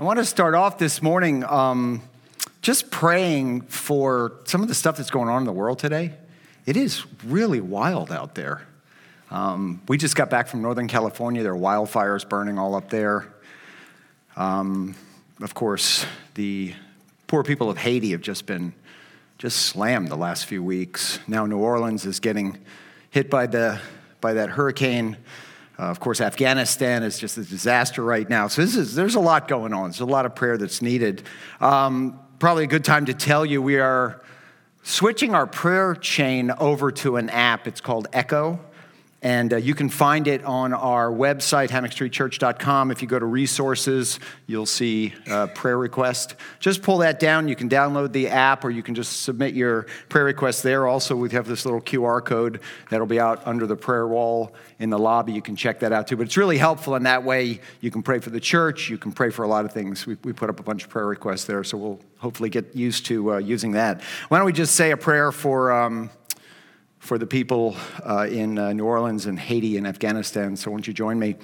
I want to start off this morning um, just praying for some of the stuff that's going on in the world today. It is really wild out there. Um, we just got back from Northern California. There are wildfires burning all up there. Um, of course, the poor people of Haiti have just been just slammed the last few weeks. Now New Orleans is getting hit by the by that hurricane. Uh, of course, Afghanistan is just a disaster right now. So is, there's a lot going on. There's a lot of prayer that's needed. Um, probably a good time to tell you we are switching our prayer chain over to an app. It's called Echo. And uh, you can find it on our website, hammockstreetchurch.com. If you go to resources, you'll see uh, prayer request. Just pull that down. You can download the app or you can just submit your prayer request there. Also, we have this little QR code that'll be out under the prayer wall in the lobby. You can check that out too. But it's really helpful in that way. You can pray for the church, you can pray for a lot of things. We, we put up a bunch of prayer requests there, so we'll hopefully get used to uh, using that. Why don't we just say a prayer for. Um, for the people uh, in uh, New Orleans and Haiti and Afghanistan. So, won't you join me?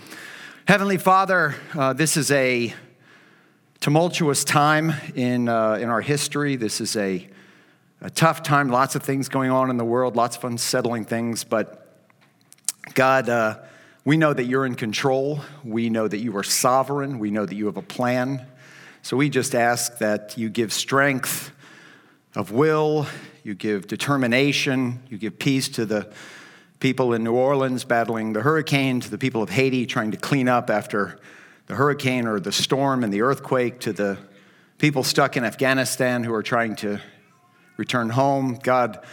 Heavenly Father, uh, this is a tumultuous time in, uh, in our history. This is a, a tough time, lots of things going on in the world, lots of unsettling things. But, God, uh, we know that you're in control. We know that you are sovereign. We know that you have a plan. So, we just ask that you give strength of will you give determination, you give peace to the people in New Orleans battling the hurricane, to the people of Haiti trying to clean up after the hurricane or the storm and the earthquake, to the people stuck in Afghanistan who are trying to return home. God,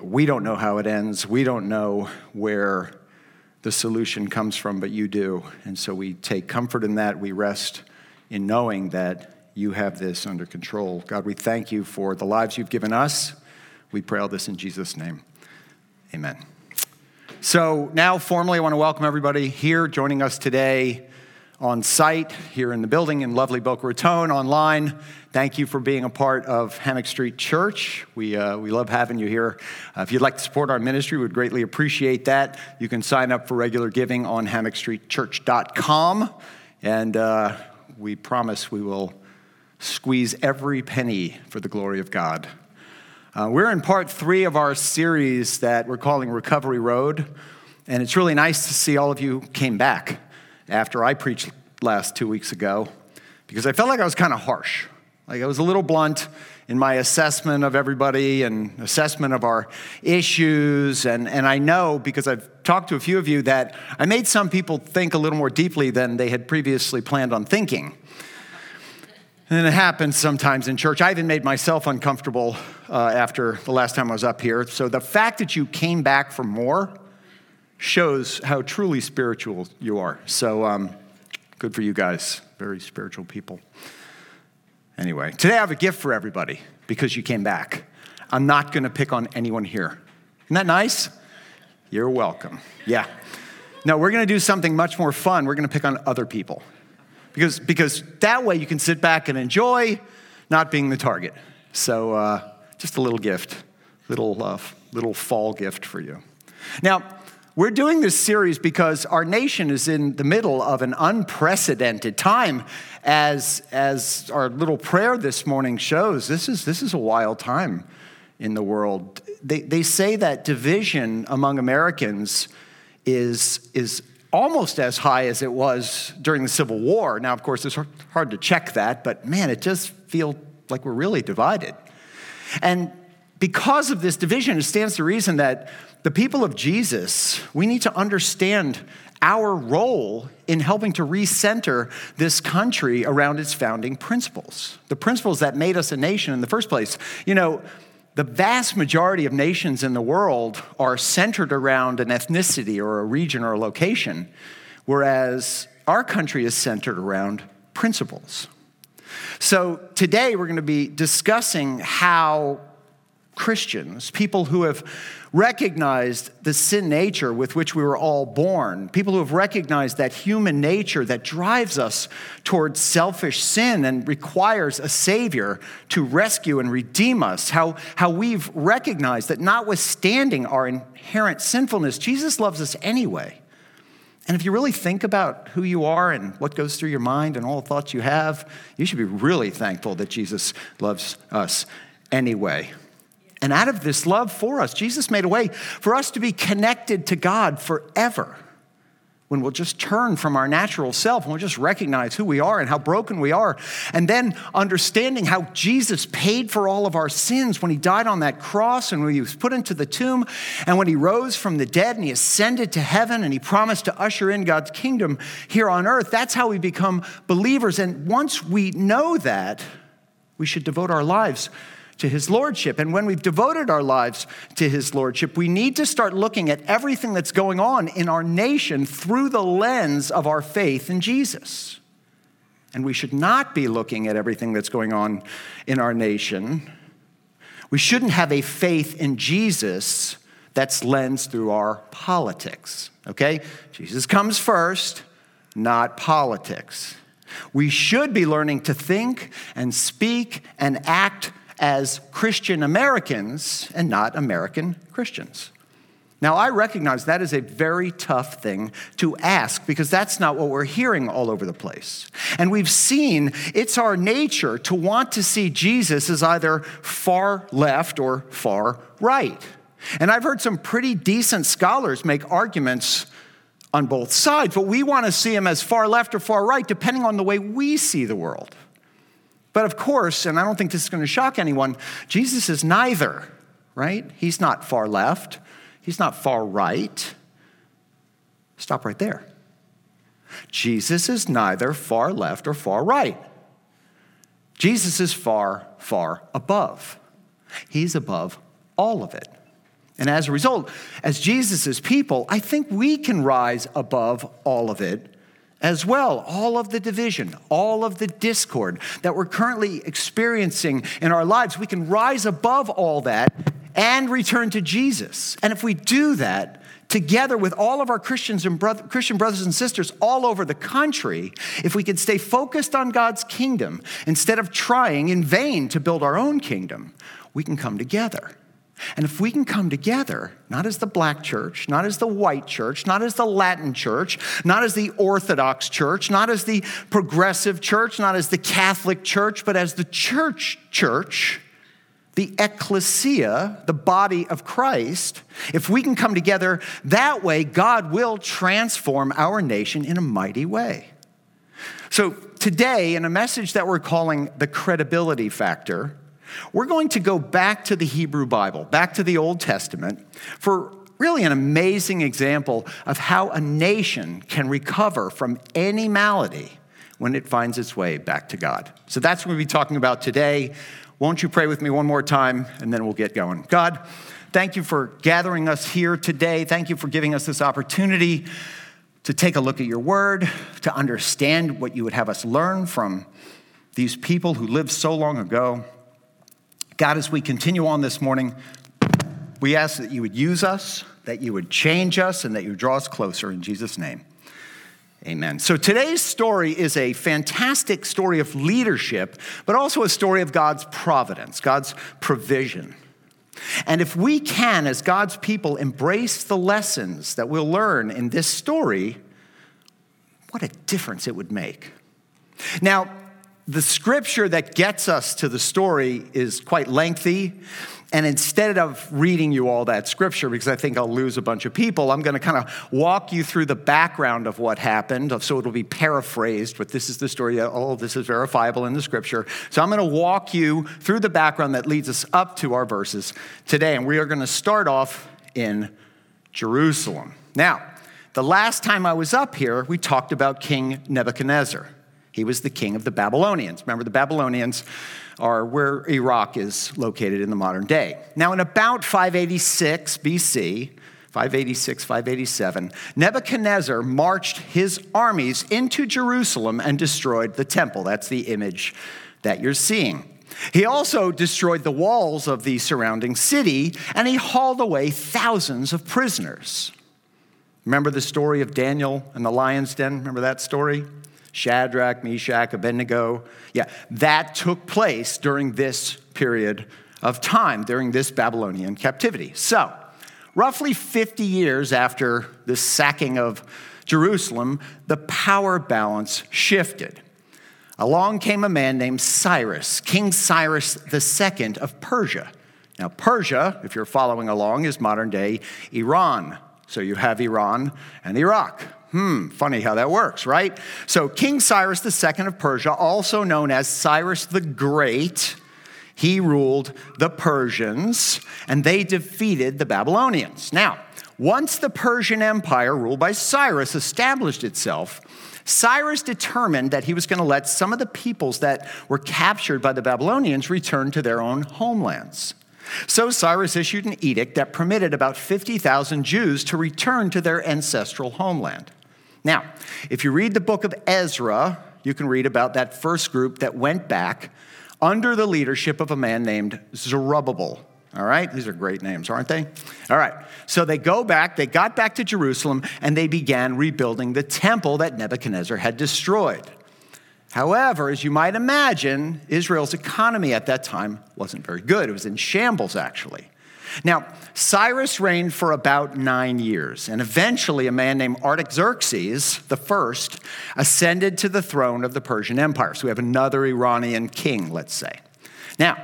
we don't know how it ends. We don't know where the solution comes from, but you do. And so we take comfort in that. We rest in knowing that you have this under control. God, we thank you for the lives you've given us. We pray all this in Jesus' name. Amen. So, now formally, I want to welcome everybody here joining us today on site here in the building in lovely Boca Raton, online. Thank you for being a part of Hammock Street Church. We, uh, we love having you here. Uh, if you'd like to support our ministry, we'd greatly appreciate that. You can sign up for regular giving on hammockstreetchurch.com, and uh, we promise we will squeeze every penny for the glory of God. Uh, we're in part three of our series that we're calling Recovery Road, and it's really nice to see all of you came back after I preached last two weeks ago because I felt like I was kind of harsh. Like I was a little blunt in my assessment of everybody and assessment of our issues. And, and I know because I've talked to a few of you that I made some people think a little more deeply than they had previously planned on thinking. And it happens sometimes in church. I even made myself uncomfortable uh, after the last time I was up here. So the fact that you came back for more shows how truly spiritual you are. So um, good for you guys, very spiritual people. Anyway, today I have a gift for everybody because you came back. I'm not going to pick on anyone here. Isn't that nice? You're welcome. Yeah. No, we're going to do something much more fun. We're going to pick on other people because, because that way you can sit back and enjoy not being the target. So, uh, just a little gift, little, uh, little fall gift for you. Now, we're doing this series because our nation is in the middle of an unprecedented time. As, as our little prayer this morning shows, this is, this is a wild time in the world. They, they say that division among Americans is, is almost as high as it was during the Civil War. Now, of course, it's hard to check that, but man, it does feel like we're really divided. And because of this division, it stands to reason that the people of Jesus, we need to understand our role in helping to recenter this country around its founding principles, the principles that made us a nation in the first place. You know, the vast majority of nations in the world are centered around an ethnicity or a region or a location, whereas our country is centered around principles. So today we're going to be discussing how Christians, people who have recognized the sin nature with which we were all born, people who have recognized that human nature that drives us towards selfish sin and requires a Savior to rescue and redeem us, how, how we've recognized that notwithstanding our inherent sinfulness, Jesus loves us anyway. And if you really think about who you are and what goes through your mind and all the thoughts you have, you should be really thankful that Jesus loves us anyway. And out of this love for us, Jesus made a way for us to be connected to God forever when we'll just turn from our natural self and we'll just recognize who we are and how broken we are. And then understanding how Jesus paid for all of our sins when he died on that cross and when he was put into the tomb and when he rose from the dead and he ascended to heaven and he promised to usher in God's kingdom here on earth. That's how we become believers. And once we know that, we should devote our lives to his lordship. And when we've devoted our lives to his lordship, we need to start looking at everything that's going on in our nation through the lens of our faith in Jesus. And we should not be looking at everything that's going on in our nation. We shouldn't have a faith in Jesus that's lensed through our politics, okay? Jesus comes first, not politics. We should be learning to think and speak and act as Christian Americans and not American Christians. Now, I recognize that is a very tough thing to ask because that's not what we're hearing all over the place. And we've seen it's our nature to want to see Jesus as either far left or far right. And I've heard some pretty decent scholars make arguments on both sides, but we want to see him as far left or far right depending on the way we see the world. But of course, and I don't think this is going to shock anyone, Jesus is neither, right? He's not far left, he's not far right. Stop right there. Jesus is neither far left or far right. Jesus is far, far above. He's above all of it. And as a result, as Jesus' people, I think we can rise above all of it as well. All of the division, all of the discord that we're currently experiencing in our lives, we can rise above all that and return to Jesus. And if we do that, together with all of our Christians and brother, Christian brothers and sisters all over the country, if we could stay focused on God's kingdom instead of trying in vain to build our own kingdom, we can come together. And if we can come together, not as the black church, not as the white church, not as the Latin church, not as the Orthodox church, not as the progressive church, not as the Catholic church, but as the church church, the ecclesia, the body of Christ, if we can come together that way, God will transform our nation in a mighty way. So, today, in a message that we're calling the credibility factor, we're going to go back to the Hebrew Bible, back to the Old Testament, for really an amazing example of how a nation can recover from any malady when it finds its way back to God. So that's what we'll be talking about today. Won't you pray with me one more time and then we'll get going? God, thank you for gathering us here today. Thank you for giving us this opportunity to take a look at your word, to understand what you would have us learn from these people who lived so long ago. God, as we continue on this morning, we ask that you would use us, that you would change us, and that you would draw us closer in Jesus' name. Amen. So today's story is a fantastic story of leadership, but also a story of God's providence, God's provision. And if we can, as God's people, embrace the lessons that we'll learn in this story, what a difference it would make. Now, the scripture that gets us to the story is quite lengthy. And instead of reading you all that scripture, because I think I'll lose a bunch of people, I'm going to kind of walk you through the background of what happened. So it'll be paraphrased, but this is the story. All of this is verifiable in the scripture. So I'm going to walk you through the background that leads us up to our verses today. And we are going to start off in Jerusalem. Now, the last time I was up here, we talked about King Nebuchadnezzar. He was the king of the Babylonians. Remember, the Babylonians are where Iraq is located in the modern day. Now, in about 586 BC, 586, 587, Nebuchadnezzar marched his armies into Jerusalem and destroyed the temple. That's the image that you're seeing. He also destroyed the walls of the surrounding city and he hauled away thousands of prisoners. Remember the story of Daniel and the lion's den? Remember that story? Shadrach, Meshach, Abednego. Yeah, that took place during this period of time, during this Babylonian captivity. So, roughly 50 years after the sacking of Jerusalem, the power balance shifted. Along came a man named Cyrus, King Cyrus II of Persia. Now, Persia, if you're following along, is modern day Iran. So you have Iran and Iraq. Hmm, funny how that works, right? So, King Cyrus II of Persia, also known as Cyrus the Great, he ruled the Persians and they defeated the Babylonians. Now, once the Persian Empire, ruled by Cyrus, established itself, Cyrus determined that he was going to let some of the peoples that were captured by the Babylonians return to their own homelands. So Cyrus issued an edict that permitted about 50,000 Jews to return to their ancestral homeland. Now, if you read the book of Ezra, you can read about that first group that went back under the leadership of a man named Zerubbabel. All right, these are great names, aren't they? All right, so they go back, they got back to Jerusalem, and they began rebuilding the temple that Nebuchadnezzar had destroyed. However, as you might imagine, Israel's economy at that time wasn't very good. It was in shambles, actually. Now, Cyrus reigned for about nine years, and eventually a man named Artaxerxes I ascended to the throne of the Persian Empire. So we have another Iranian king, let's say. Now,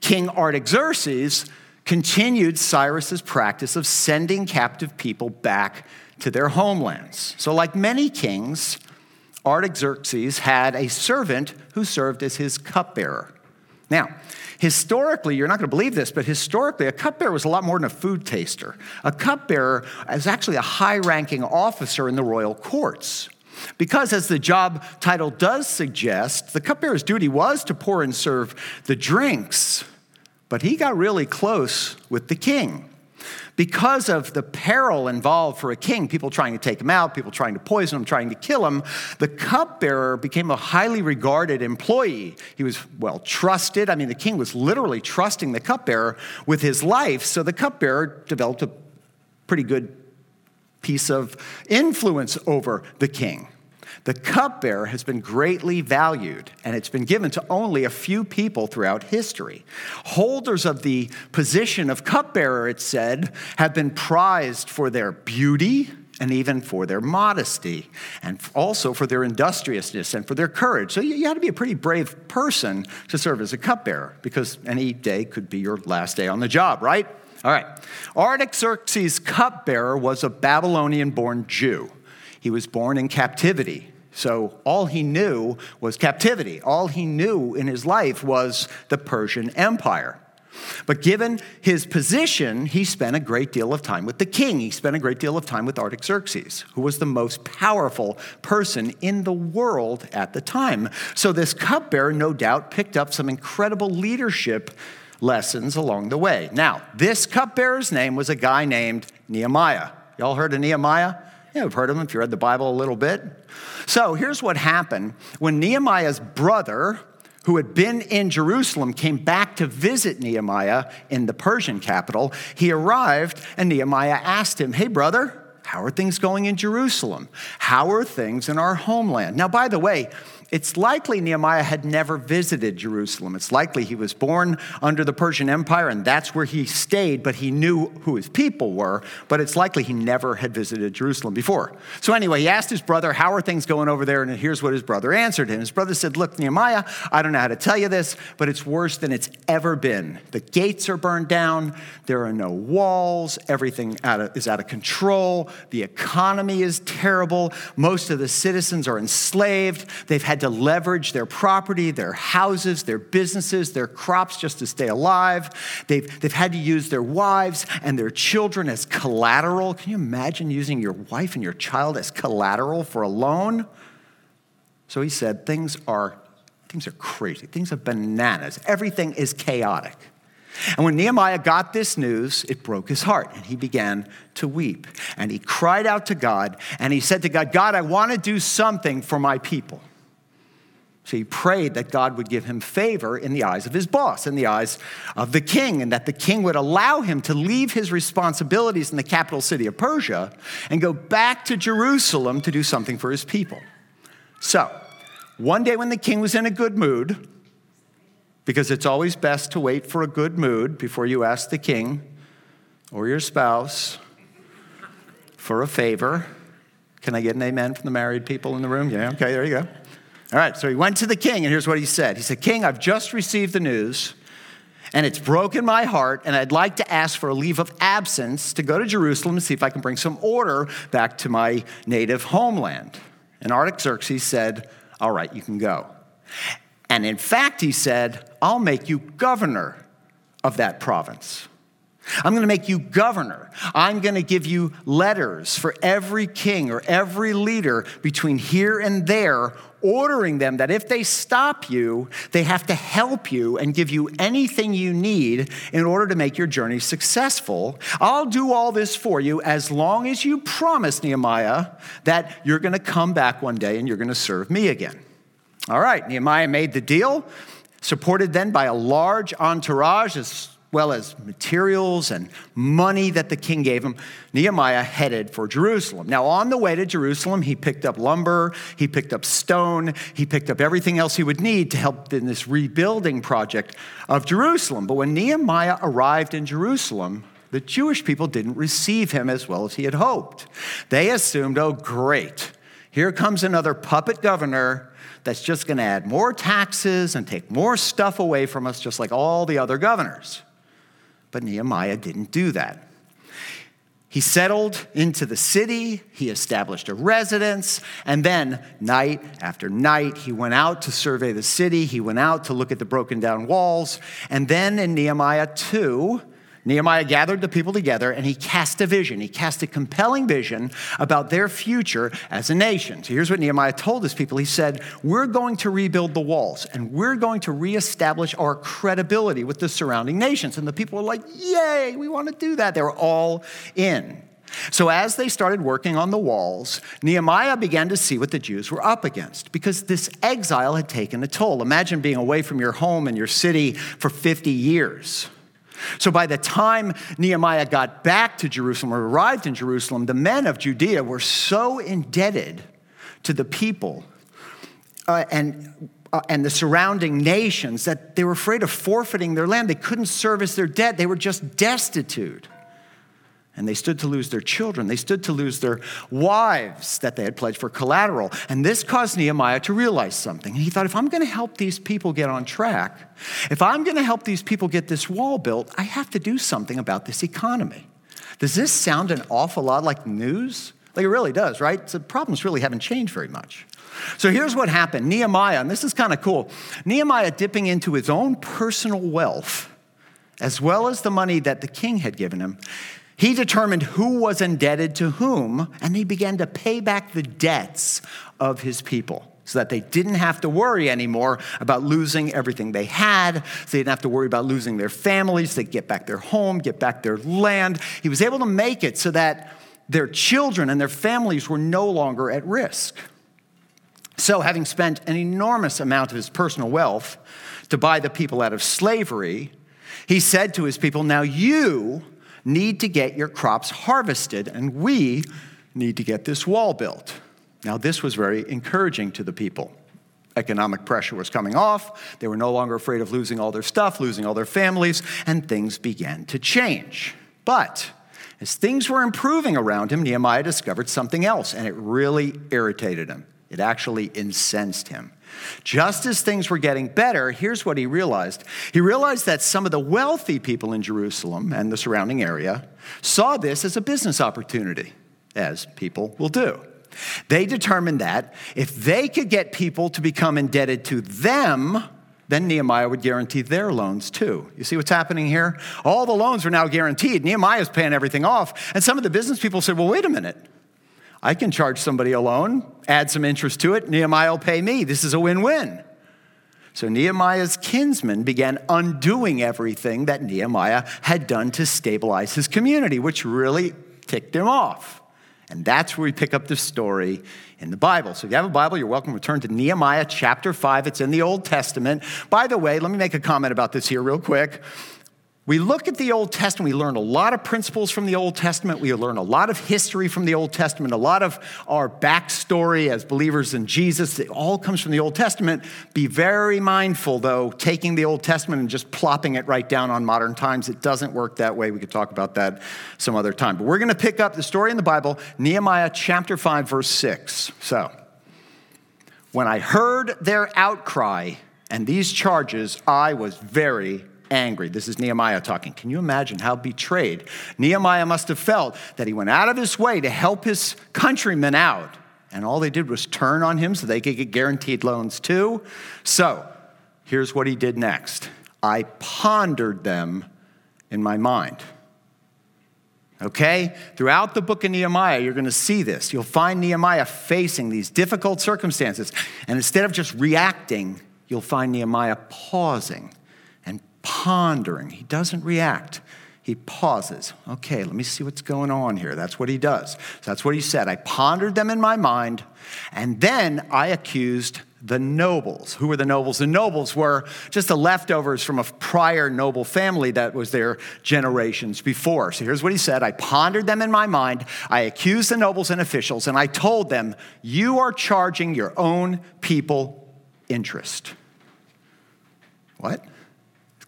King Artaxerxes continued Cyrus's practice of sending captive people back to their homelands. So, like many kings, Artaxerxes had a servant who served as his cupbearer. Now, historically, you're not going to believe this, but historically, a cupbearer was a lot more than a food taster. A cupbearer is actually a high ranking officer in the royal courts. Because, as the job title does suggest, the cupbearer's duty was to pour and serve the drinks but he got really close with the king. Because of the peril involved for a king, people trying to take him out, people trying to poison him, trying to kill him, the cupbearer became a highly regarded employee. He was well trusted. I mean, the king was literally trusting the cupbearer with his life, so the cupbearer developed a pretty good piece of influence over the king. The cupbearer has been greatly valued, and it's been given to only a few people throughout history. Holders of the position of cupbearer, it said, have been prized for their beauty and even for their modesty, and also for their industriousness and for their courage. So you, had to be a pretty brave person to serve as a cupbearer, because any day could be your last day on the job, right? All right. Artaxerxes' cupbearer was a Babylonian born Jew. He was born in captivity. So all he knew was captivity. All he knew in his life was the Persian Empire. But given his position, he spent a great deal of time with the king. He spent a great deal of time with Artaxerxes, who was the most powerful person in the world at the time. So this cupbearer, no doubt, picked up some incredible leadership lessons along the way. Now, this cupbearer's name was a guy named Nehemiah. Y'all heard of Nehemiah? Yeah, we've heard of him if you read the Bible a little bit. So here's what happened when Nehemiah's brother, who had been in Jerusalem, came back to visit Nehemiah in the Persian capital. He arrived, and Nehemiah asked him, Hey, brother, how are things going in Jerusalem? How are things in our homeland? Now, by the way, it's likely Nehemiah had never visited Jerusalem. It's likely he was born under the Persian Empire and that's where he stayed, but he knew who his people were. But it's likely he never had visited Jerusalem before. So, anyway, he asked his brother, How are things going over there? And here's what his brother answered him. His brother said, Look, Nehemiah, I don't know how to tell you this, but it's worse than it's ever been. The gates are burned down, there are no walls, everything is out of control, the economy is terrible, most of the citizens are enslaved, they've had to leverage their property, their houses, their businesses, their crops just to stay alive. They've, they've had to use their wives and their children as collateral. Can you imagine using your wife and your child as collateral for a loan? So he said, things are, things are crazy. Things are bananas. Everything is chaotic. And when Nehemiah got this news, it broke his heart, and he began to weep. And he cried out to God, and he said to God, God, I want to do something for my people. So he prayed that God would give him favor in the eyes of his boss, in the eyes of the king, and that the king would allow him to leave his responsibilities in the capital city of Persia and go back to Jerusalem to do something for his people. So, one day when the king was in a good mood, because it's always best to wait for a good mood before you ask the king or your spouse for a favor, Can I get an amen from the married people in the room? Yeah, okay, there you go. All right, so he went to the king, and here's what he said He said, King, I've just received the news, and it's broken my heart, and I'd like to ask for a leave of absence to go to Jerusalem and see if I can bring some order back to my native homeland. And Artaxerxes said, All right, you can go. And in fact, he said, I'll make you governor of that province. I'm going to make you governor. I'm going to give you letters for every king or every leader between here and there, ordering them that if they stop you, they have to help you and give you anything you need in order to make your journey successful. I'll do all this for you as long as you promise, Nehemiah, that you're going to come back one day and you're going to serve me again. All right, Nehemiah made the deal, supported then by a large entourage well as materials and money that the king gave him, Nehemiah headed for Jerusalem. Now, on the way to Jerusalem, he picked up lumber, he picked up stone, he picked up everything else he would need to help in this rebuilding project of Jerusalem. But when Nehemiah arrived in Jerusalem, the Jewish people didn't receive him as well as he had hoped. They assumed, oh, great, here comes another puppet governor that's just going to add more taxes and take more stuff away from us, just like all the other governors. But Nehemiah didn't do that. He settled into the city, he established a residence, and then night after night, he went out to survey the city, he went out to look at the broken down walls, and then in Nehemiah 2, Nehemiah gathered the people together and he cast a vision. He cast a compelling vision about their future as a nation. So here's what Nehemiah told his people He said, We're going to rebuild the walls and we're going to reestablish our credibility with the surrounding nations. And the people were like, Yay, we want to do that. They were all in. So, as they started working on the walls, Nehemiah began to see what the Jews were up against because this exile had taken a toll. Imagine being away from your home and your city for 50 years. So by the time Nehemiah got back to Jerusalem or arrived in Jerusalem, the men of Judea were so indebted to the people uh, and, uh, and the surrounding nations that they were afraid of forfeiting their land. They couldn't service their debt, they were just destitute and they stood to lose their children. They stood to lose their wives that they had pledged for collateral. And this caused Nehemiah to realize something. And he thought, if I'm going to help these people get on track, if I'm going to help these people get this wall built, I have to do something about this economy. Does this sound an awful lot like news? Like it really does, right? The problems really haven't changed very much. So here's what happened Nehemiah, and this is kind of cool Nehemiah dipping into his own personal wealth, as well as the money that the king had given him he determined who was indebted to whom, and he began to pay back the debts of his people so that they didn't have to worry anymore about losing everything they had. So they didn't have to worry about losing their families. They get back their home, get back their land. He was able to make it so that their children and their families were no longer at risk. So, having spent an enormous amount of his personal wealth to buy the people out of slavery, he said to his people, Now you need to get your crops harvested, and we need to get this wall built. Now, this was very encouraging to the people. Economic pressure was coming off. They were no longer afraid of losing all their stuff, losing all their families, and things began to change. But as things were improving around him, Nehemiah discovered something else, and it really irritated him. It actually incensed him. Just as things were getting better, here's what he realized. He realized that some of the wealthy people in Jerusalem and the surrounding area saw this as a business opportunity, as people will do. They determined that if they could get people to become indebted to them, then Nehemiah would guarantee their loans too. You see what's happening here? All the loans are now guaranteed. Nehemiah's paying everything off. And some of the business people said, well, wait a minute. I can charge somebody a loan, add some interest to it, Nehemiah will pay me. This is a win win. So Nehemiah's kinsmen began undoing everything that Nehemiah had done to stabilize his community, which really ticked him off. And that's where we pick up the story in the Bible. So if you have a Bible, you're welcome to turn to Nehemiah chapter 5. It's in the Old Testament. By the way, let me make a comment about this here real quick. We look at the Old Testament, we learn a lot of principles from the Old Testament, we learn a lot of history from the Old Testament, a lot of our backstory as believers in Jesus. It all comes from the Old Testament. Be very mindful, though, taking the Old Testament and just plopping it right down on modern times. It doesn't work that way. We could talk about that some other time. But we're going to pick up the story in the Bible, Nehemiah chapter 5, verse 6. So, when I heard their outcry and these charges, I was very angry. This is Nehemiah talking. Can you imagine how betrayed Nehemiah must have felt that he went out of his way to help his countrymen out, and all they did was turn on him so they could get guaranteed loans too? So, here's what he did next I pondered them in my mind. Okay? Throughout the book of Nehemiah, you're going to see this. You'll find Nehemiah facing these difficult circumstances. And instead of just reacting, you'll find Nehemiah pausing pondering. He doesn't react. He pauses. Okay, let me see what's going on here. That's what he does. So that's what he said. I pondered them in my mind, and then I accused the nobles. Who were the nobles? The nobles were just the leftovers from a prior noble family that was there generations before. So here's what he said I pondered them in my mind. I accused the nobles and officials, and I told them, You are charging your own people interest. What?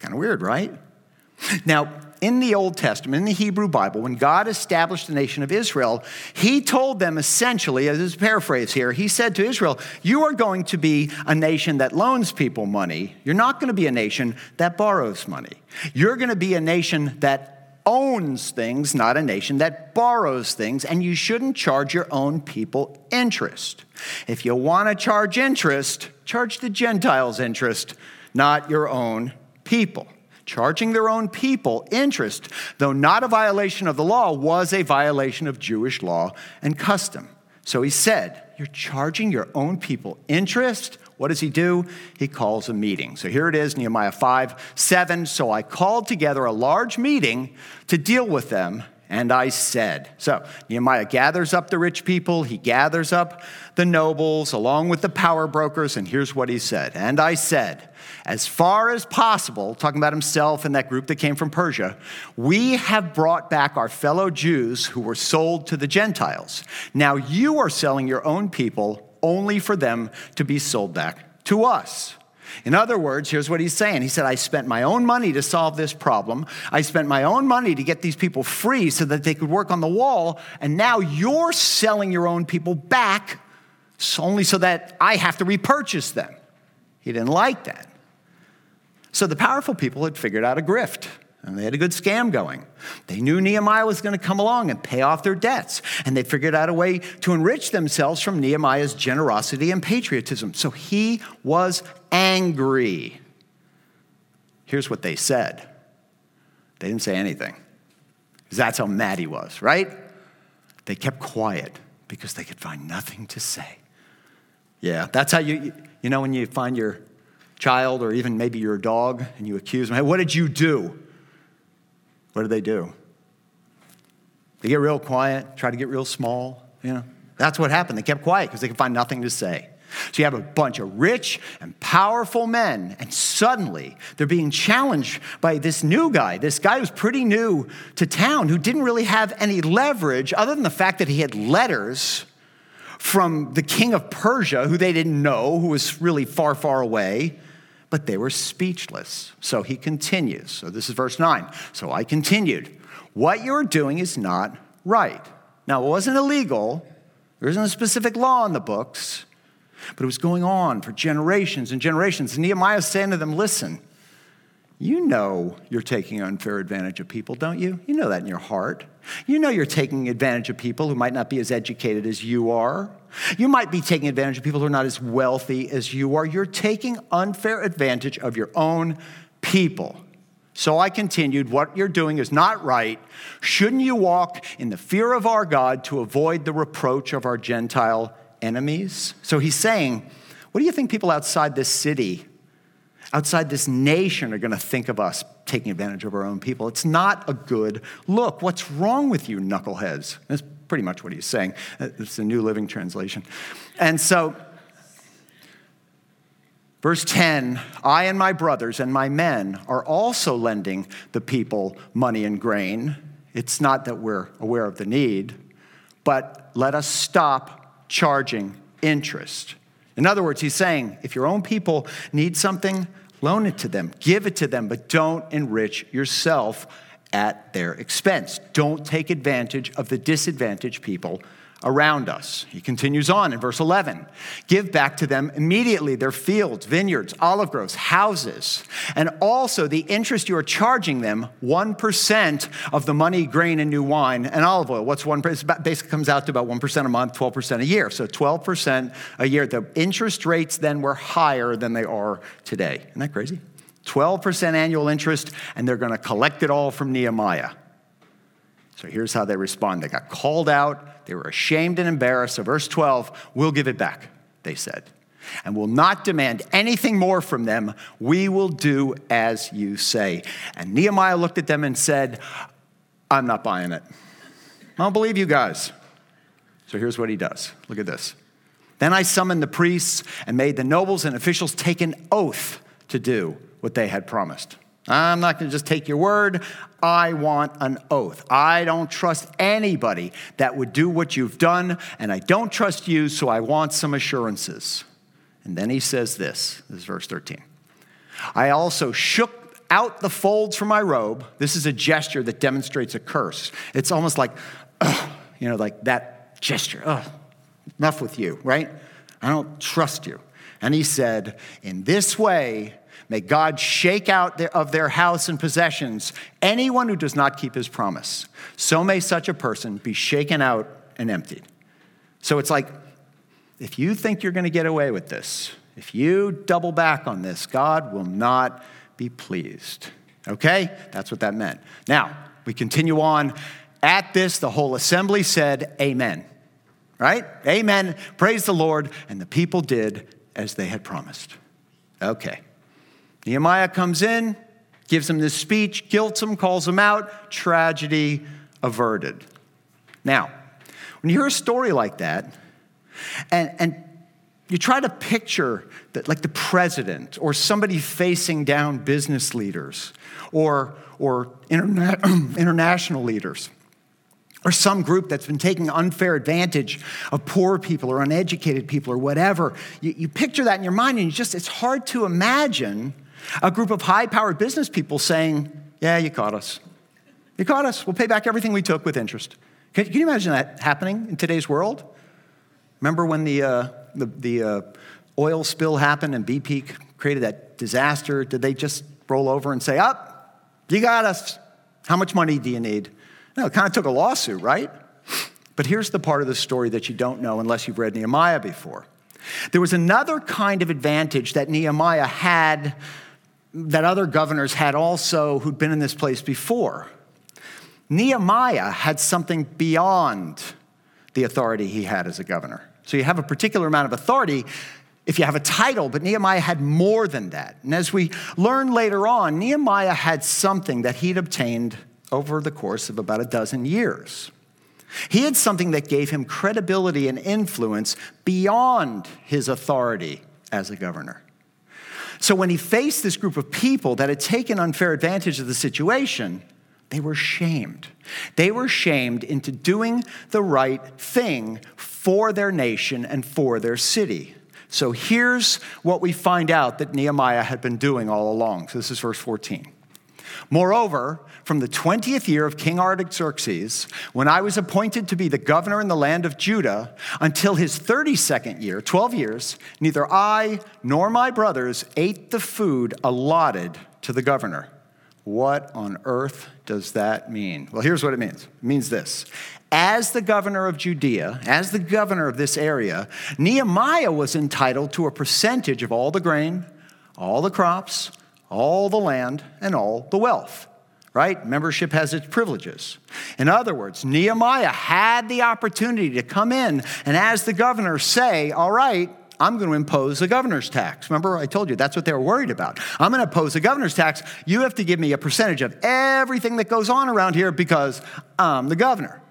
Kind of weird, right? Now, in the Old Testament, in the Hebrew Bible, when God established the nation of Israel, he told them essentially, as a paraphrase here, he said to Israel, You are going to be a nation that loans people money. You're not going to be a nation that borrows money. You're going to be a nation that owns things, not a nation that borrows things, and you shouldn't charge your own people interest. If you want to charge interest, charge the Gentiles interest, not your own people. Charging their own people interest, though not a violation of the law, was a violation of Jewish law and custom. So he said, You're charging your own people interest? What does he do? He calls a meeting. So here it is, Nehemiah 5 7. So I called together a large meeting to deal with them, and I said. So Nehemiah gathers up the rich people, he gathers up the nobles along with the power brokers, and here's what he said. And I said, as far as possible, talking about himself and that group that came from Persia, we have brought back our fellow Jews who were sold to the Gentiles. Now you are selling your own people only for them to be sold back to us. In other words, here's what he's saying. He said, I spent my own money to solve this problem. I spent my own money to get these people free so that they could work on the wall. And now you're selling your own people back only so that I have to repurchase them. He didn't like that. So the powerful people had figured out a grift. And they had a good scam going. They knew Nehemiah was going to come along and pay off their debts. And they figured out a way to enrich themselves from Nehemiah's generosity and patriotism. So he was angry. Here's what they said they didn't say anything. Because that's how mad he was, right? They kept quiet because they could find nothing to say. Yeah, that's how you, you know, when you find your child or even maybe your dog and you accuse them, hey, what did you do? What do they do? They get real quiet, try to get real small. You know, that's what happened. They kept quiet because they could find nothing to say. So you have a bunch of rich and powerful men, and suddenly they're being challenged by this new guy. This guy who's pretty new to town, who didn't really have any leverage other than the fact that he had letters from the king of Persia, who they didn't know, who was really far, far away but they were speechless. So he continues. So this is verse 9. So I continued, What you're doing is not right. Now, it wasn't illegal, there isn't a specific law in the books, but it was going on for generations and generations. And Nehemiah is saying to them, Listen, you know you're taking unfair advantage of people, don't you? You know that in your heart. You know you're taking advantage of people who might not be as educated as you are. You might be taking advantage of people who are not as wealthy as you are. You're taking unfair advantage of your own people. So I continued, What you're doing is not right. Shouldn't you walk in the fear of our God to avoid the reproach of our Gentile enemies? So he's saying, What do you think people outside this city outside this nation are going to think of us taking advantage of our own people. It's not a good look. What's wrong with you, knuckleheads? That's pretty much what he's saying. Uh, it's the New Living Translation. And so, Verse 10 I and my brothers and my men are also lending the people money and grain. It's not that we're aware of the need, but let us stop charging interest. In other words, he's saying if your own people need something, loan it to them, give it to them, but don't enrich yourself at their expense. Don't take advantage of the disadvantaged people around us. He continues on in verse 11 Give back to them immediately their fields, vineyards, olive groves, houses, and also the interest you are charging them 1% of the money, grain, and new wine and olive oil. What's 1%? Basically comes out to about 1% a month, 12% a year. So 12% a year. The interest rates then were higher than they are today. Isn't that crazy? 12% annual interest, and they're going to collect it all from Nehemiah. So here's how they respond. They got called out, they were ashamed and embarrassed. So, verse 12, we'll give it back, they said, and will not demand anything more from them. We will do as you say. And Nehemiah looked at them and said, I'm not buying it. I don't believe you guys. So here's what he does. Look at this. Then I summoned the priests and made the nobles and officials take an oath to do what they had promised. I'm not going to just take your word. I want an oath. I don't trust anybody that would do what you've done, and I don't trust you, so I want some assurances. And then he says this this is verse 13. I also shook out the folds from my robe. This is a gesture that demonstrates a curse. It's almost like, you know, like that gesture. Ugh, enough with you, right? I don't trust you. And he said, In this way, May God shake out of their house and possessions anyone who does not keep his promise. So may such a person be shaken out and emptied. So it's like, if you think you're going to get away with this, if you double back on this, God will not be pleased. Okay? That's what that meant. Now, we continue on. At this, the whole assembly said, Amen. Right? Amen. Praise the Lord. And the people did as they had promised. Okay. Nehemiah comes in, gives him this speech, guilts him, calls him out, tragedy averted. Now, when you hear a story like that, and, and you try to picture that, like the president or somebody facing down business leaders or, or interna- international leaders or some group that's been taking unfair advantage of poor people or uneducated people or whatever. You, you picture that in your mind, and you just, it's hard to imagine a group of high powered business people saying, Yeah, you caught us. You caught us. We'll pay back everything we took with interest. Can, can you imagine that happening in today's world? Remember when the, uh, the, the uh, oil spill happened and BP created that disaster? Did they just roll over and say, Up, oh, you got us. How much money do you need? No, it kind of took a lawsuit, right? But here's the part of the story that you don't know unless you've read Nehemiah before. There was another kind of advantage that Nehemiah had that other governors had also who'd been in this place before. Nehemiah had something beyond the authority he had as a governor. So you have a particular amount of authority if you have a title, but Nehemiah had more than that. And as we learn later on, Nehemiah had something that he'd obtained over the course of about a dozen years. He had something that gave him credibility and influence beyond his authority as a governor. So when he faced this group of people that had taken unfair advantage of the situation, they were shamed. They were shamed into doing the right thing for their nation and for their city. So here's what we find out that Nehemiah had been doing all along. So this is verse 14. Moreover, from the 20th year of King Artaxerxes, when I was appointed to be the governor in the land of Judah, until his 32nd year, 12 years, neither I nor my brothers ate the food allotted to the governor. What on earth does that mean? Well, here's what it means it means this. As the governor of Judea, as the governor of this area, Nehemiah was entitled to a percentage of all the grain, all the crops, all the land, and all the wealth right? Membership has its privileges. In other words, Nehemiah had the opportunity to come in and, as the governor, say, All right, I'm going to impose a governor's tax. Remember, I told you that's what they were worried about. I'm going to impose a governor's tax. You have to give me a percentage of everything that goes on around here because I'm the governor.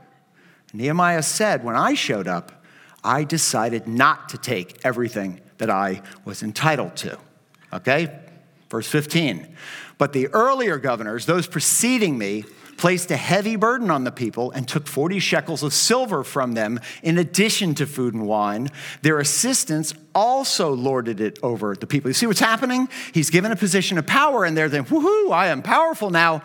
Nehemiah said, When I showed up, I decided not to take everything that I was entitled to. Okay? Verse 15. But the earlier governors, those preceding me, placed a heavy burden on the people and took 40 shekels of silver from them in addition to food and wine. Their assistants also lorded it over the people. You see what's happening? He's given a position of power and they're thinking, woohoo, I am powerful now,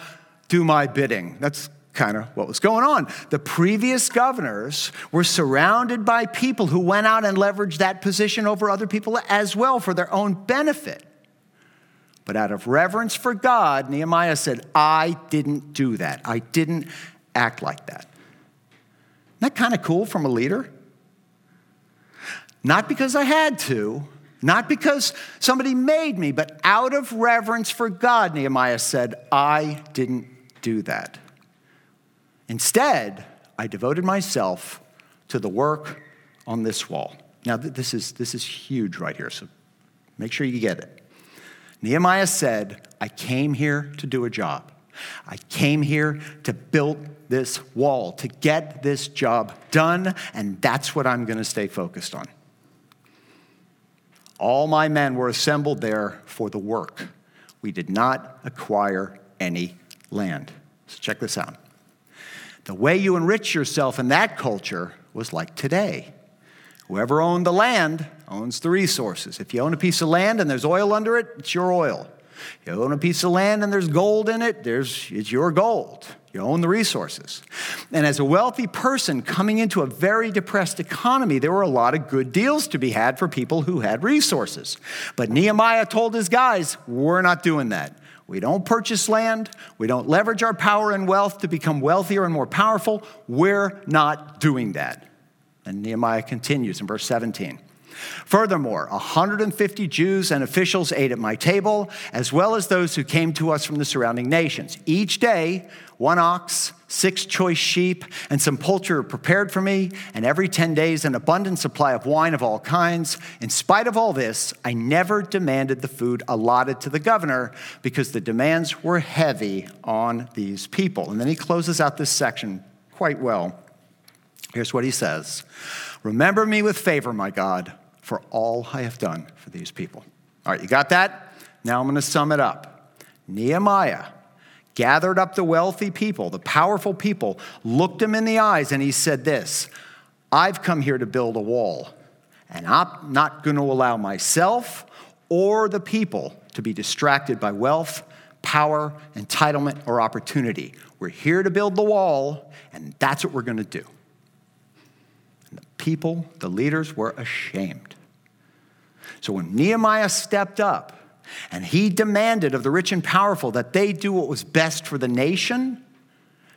do my bidding. That's kind of what was going on. The previous governors were surrounded by people who went out and leveraged that position over other people as well for their own benefit. But out of reverence for God, Nehemiah said, I didn't do that. I didn't act like that. Isn't that kind of cool from a leader? Not because I had to, not because somebody made me, but out of reverence for God, Nehemiah said, I didn't do that. Instead, I devoted myself to the work on this wall. Now, this is, this is huge right here, so make sure you get it. Nehemiah said, I came here to do a job. I came here to build this wall, to get this job done, and that's what I'm going to stay focused on. All my men were assembled there for the work. We did not acquire any land. So check this out. The way you enrich yourself in that culture was like today. Whoever owned the land owns the resources. If you own a piece of land and there's oil under it, it's your oil. You own a piece of land and there's gold in it, there's, it's your gold. You own the resources. And as a wealthy person coming into a very depressed economy, there were a lot of good deals to be had for people who had resources. But Nehemiah told his guys, we're not doing that. We don't purchase land. We don't leverage our power and wealth to become wealthier and more powerful. We're not doing that. And Nehemiah continues in verse 17. Furthermore, 150 Jews and officials ate at my table, as well as those who came to us from the surrounding nations. Each day, one ox, six choice sheep, and some poultry were prepared for me, and every 10 days, an abundant supply of wine of all kinds. In spite of all this, I never demanded the food allotted to the governor because the demands were heavy on these people. And then he closes out this section quite well. Here's what he says Remember me with favor, my God, for all I have done for these people. All right, you got that? Now I'm going to sum it up. Nehemiah gathered up the wealthy people, the powerful people, looked them in the eyes, and he said this I've come here to build a wall, and I'm not going to allow myself or the people to be distracted by wealth, power, entitlement, or opportunity. We're here to build the wall, and that's what we're going to do people, the leaders, were ashamed. So when Nehemiah stepped up and he demanded of the rich and powerful that they do what was best for the nation,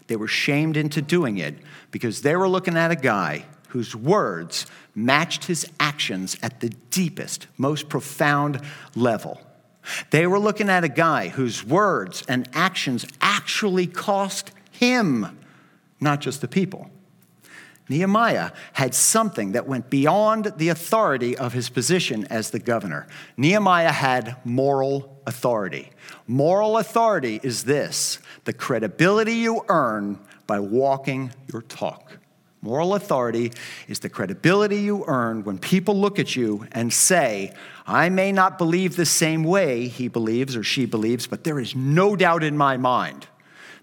they were shamed into doing it because they were looking at a guy whose words matched his actions at the deepest, most profound level. They were looking at a guy whose words and actions actually cost him, not just the people. Nehemiah had something that went beyond the authority of his position as the governor. Nehemiah had moral authority. Moral authority is this the credibility you earn by walking your talk. Moral authority is the credibility you earn when people look at you and say, I may not believe the same way he believes or she believes, but there is no doubt in my mind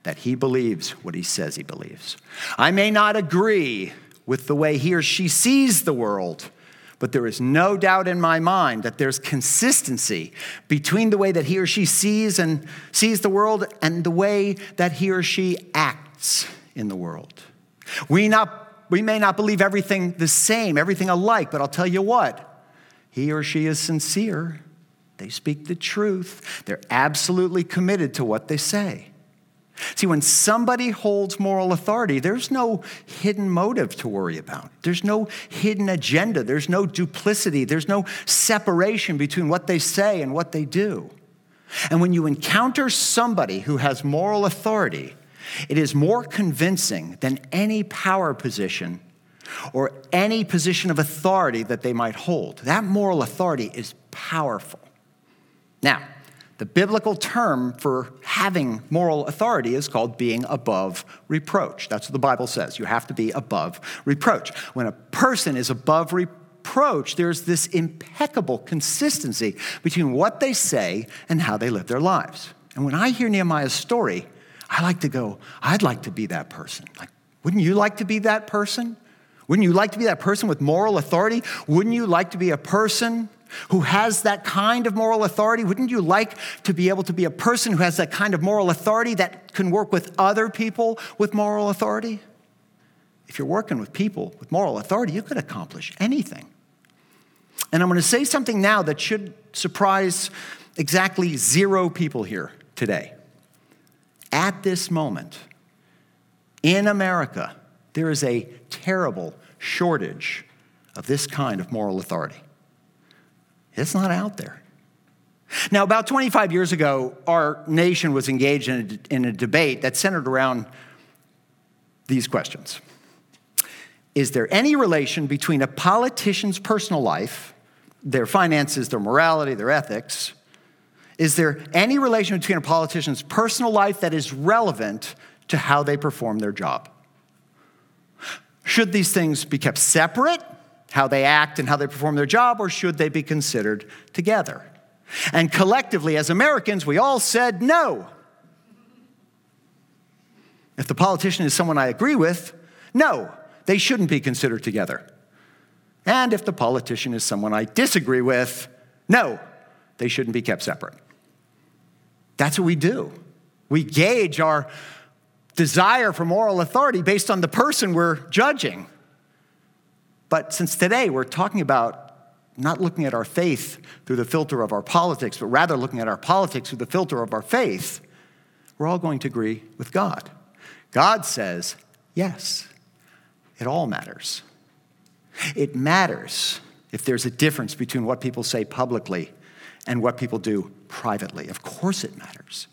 that he believes what he says he believes. I may not agree with the way he or she sees the world, but there is no doubt in my mind that there's consistency between the way that he or she sees and sees the world and the way that he or she acts in the world. We, not, we may not believe everything the same, everything alike, but I'll tell you what, he or she is sincere. They speak the truth. They're absolutely committed to what they say. See, when somebody holds moral authority, there's no hidden motive to worry about. There's no hidden agenda. There's no duplicity. There's no separation between what they say and what they do. And when you encounter somebody who has moral authority, it is more convincing than any power position or any position of authority that they might hold. That moral authority is powerful. Now, the biblical term for having moral authority is called being above reproach. That's what the Bible says. You have to be above reproach. When a person is above reproach, there's this impeccable consistency between what they say and how they live their lives. And when I hear Nehemiah's story, I like to go, I'd like to be that person. Like, wouldn't you like to be that person? Wouldn't you like to be that person with moral authority? Wouldn't you like to be a person who has that kind of moral authority? Wouldn't you like to be able to be a person who has that kind of moral authority that can work with other people with moral authority? If you're working with people with moral authority, you could accomplish anything. And I'm going to say something now that should surprise exactly zero people here today. At this moment, in America, there is a terrible shortage of this kind of moral authority. It's not out there. Now, about 25 years ago, our nation was engaged in a, in a debate that centered around these questions Is there any relation between a politician's personal life, their finances, their morality, their ethics? Is there any relation between a politician's personal life that is relevant to how they perform their job? Should these things be kept separate? How they act and how they perform their job, or should they be considered together? And collectively, as Americans, we all said no. If the politician is someone I agree with, no, they shouldn't be considered together. And if the politician is someone I disagree with, no, they shouldn't be kept separate. That's what we do. We gauge our desire for moral authority based on the person we're judging. But since today we're talking about not looking at our faith through the filter of our politics, but rather looking at our politics through the filter of our faith, we're all going to agree with God. God says, yes, it all matters. It matters if there's a difference between what people say publicly and what people do privately. Of course, it matters.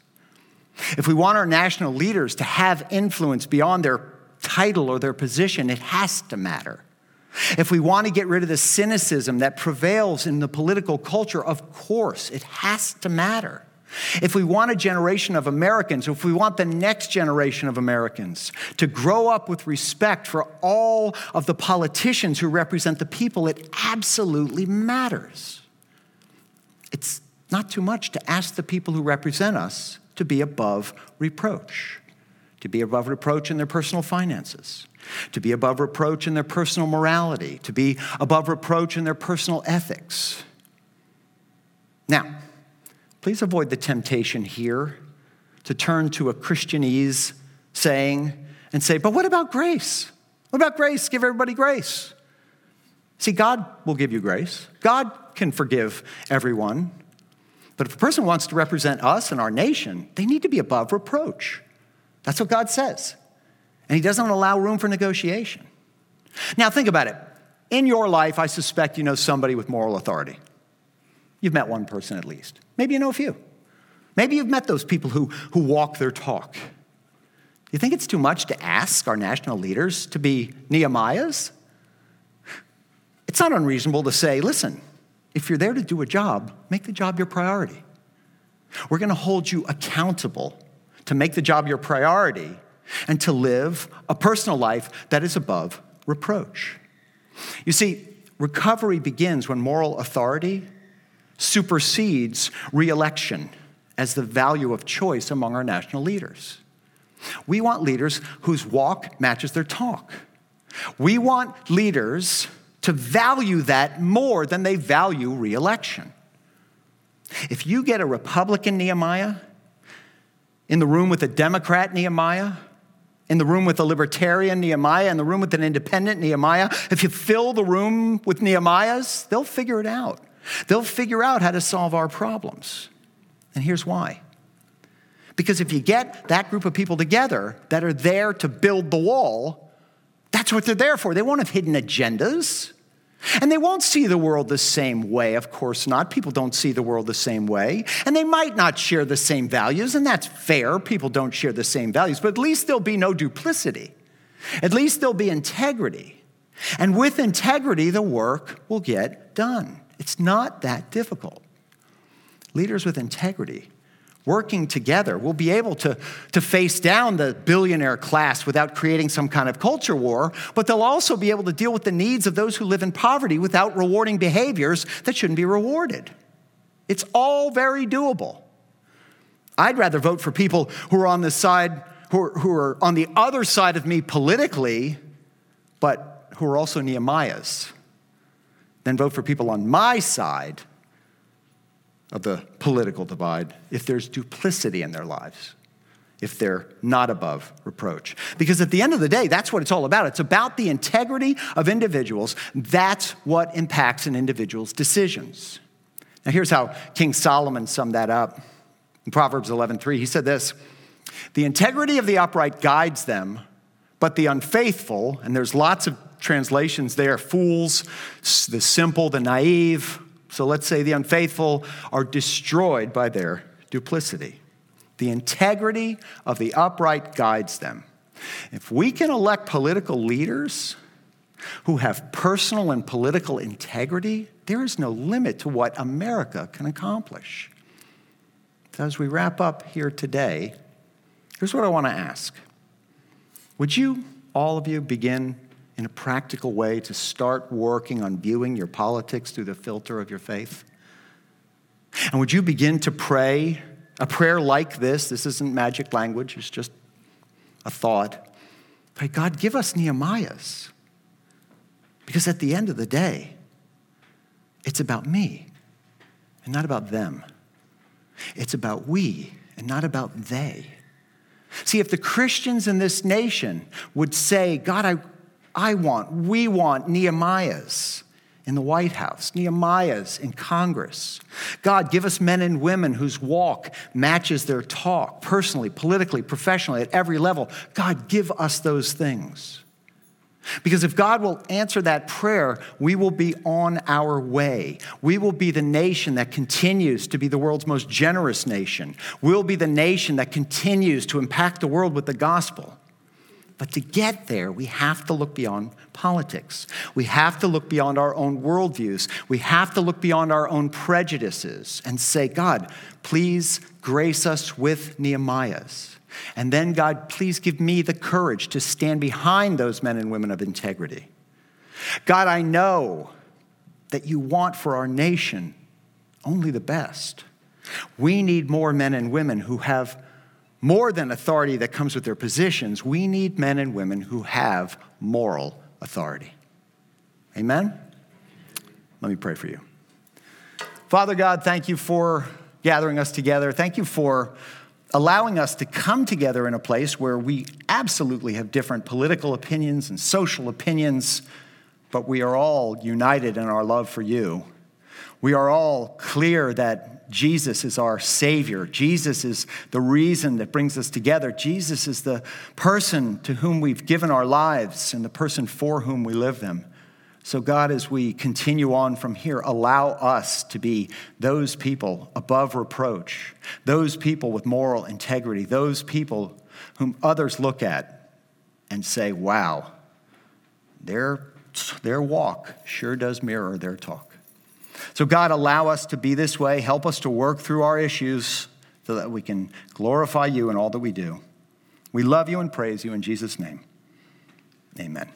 If we want our national leaders to have influence beyond their title or their position, it has to matter. If we want to get rid of the cynicism that prevails in the political culture, of course, it has to matter. If we want a generation of Americans, if we want the next generation of Americans to grow up with respect for all of the politicians who represent the people, it absolutely matters. It's not too much to ask the people who represent us to be above reproach, to be above reproach in their personal finances to be above reproach in their personal morality, to be above reproach in their personal ethics. Now, please avoid the temptation here to turn to a Christianese saying and say, but what about grace? What about grace? Give everybody grace. See, God will give you grace. God can forgive everyone. But if a person wants to represent us and our nation, they need to be above reproach. That's what God says. And he doesn't allow room for negotiation. Now, think about it. In your life, I suspect you know somebody with moral authority. You've met one person at least. Maybe you know a few. Maybe you've met those people who, who walk their talk. Do You think it's too much to ask our national leaders to be Nehemiahs? It's not unreasonable to say, listen, if you're there to do a job, make the job your priority. We're going to hold you accountable to make the job your priority and to live a personal life that is above reproach. You see, recovery begins when moral authority supersedes reelection as the value of choice among our national leaders. We want leaders whose walk matches their talk. We want leaders to value that more than they value reelection. If you get a Republican Nehemiah in the room with a Democrat Nehemiah, in the room with a libertarian Nehemiah, in the room with an independent Nehemiah, if you fill the room with Nehemiahs, they'll figure it out. They'll figure out how to solve our problems. And here's why. Because if you get that group of people together that are there to build the wall, that's what they're there for. They won't have hidden agendas. And they won't see the world the same way, of course not. People don't see the world the same way. And they might not share the same values, and that's fair. People don't share the same values, but at least there'll be no duplicity. At least there'll be integrity. And with integrity, the work will get done. It's not that difficult. Leaders with integrity working together. We'll be able to, to face down the billionaire class without creating some kind of culture war, but they'll also be able to deal with the needs of those who live in poverty without rewarding behaviors that shouldn't be rewarded. It's all very doable. I'd rather vote for people who are on the side, who are, who are on the other side of me politically, but who are also Nehemiahs, than vote for people on my side of the political divide if there's duplicity in their lives, if they're not above reproach. Because at the end of the day, that's what it's all about. It's about the integrity of individuals. That's what impacts an individual's decisions. Now, here's how King Solomon summed that up. In Proverbs 11:3, he said this: "The integrity of the upright guides them, but the unfaithful, and there's lots of translations there, fools, the simple, the naive, so let's say the unfaithful are destroyed by their duplicity. The integrity of the upright guides them. If we can elect political leaders who have personal and political integrity, there is no limit to what America can accomplish. So As we wrap up here today, here's what I want to ask Would you, all of you, begin in a practical way to start working on viewing your politics through the filter of your faith? And would you begin to pray a prayer like this? This isn't magic language, it's just a thought. Pray, God, give us Nehemiahs. Because at the end of the day, it's about me and not about them. It's about we and not about they. See, if the Christians in this nation would say, God, I, I want, we want Nehemiahs in the White House, Nehemiahs in Congress. God, give us men and women whose walk matches their talk, personally, politically, professionally, at every level. God, give us those things. Because if God will answer that prayer, we will be on our way. We will be the nation that continues to be the world's most generous nation. We'll be the nation that continues to impact the world with the gospel. But to get there, we have to look beyond politics. We have to look beyond our own worldviews. We have to look beyond our own prejudices and say, God, please grace us with Nehemiahs. And then, God, please give me the courage to stand behind those men and women of integrity. God, I know that you want for our nation only the best. We need more men and women who have more than authority that comes with their positions, we need men and women who have moral authority. Amen? Let me pray for you. Father God, thank you for gathering us together. Thank you for allowing us to come together in a place where we absolutely have different political opinions and social opinions, but we are all united in our love for you. We are all clear that Jesus is our Savior. Jesus is the reason that brings us together. Jesus is the person to whom we've given our lives and the person for whom we live them. So, God, as we continue on from here, allow us to be those people above reproach, those people with moral integrity, those people whom others look at and say, wow, their, their walk sure does mirror their talk. So, God, allow us to be this way. Help us to work through our issues so that we can glorify you in all that we do. We love you and praise you in Jesus' name. Amen.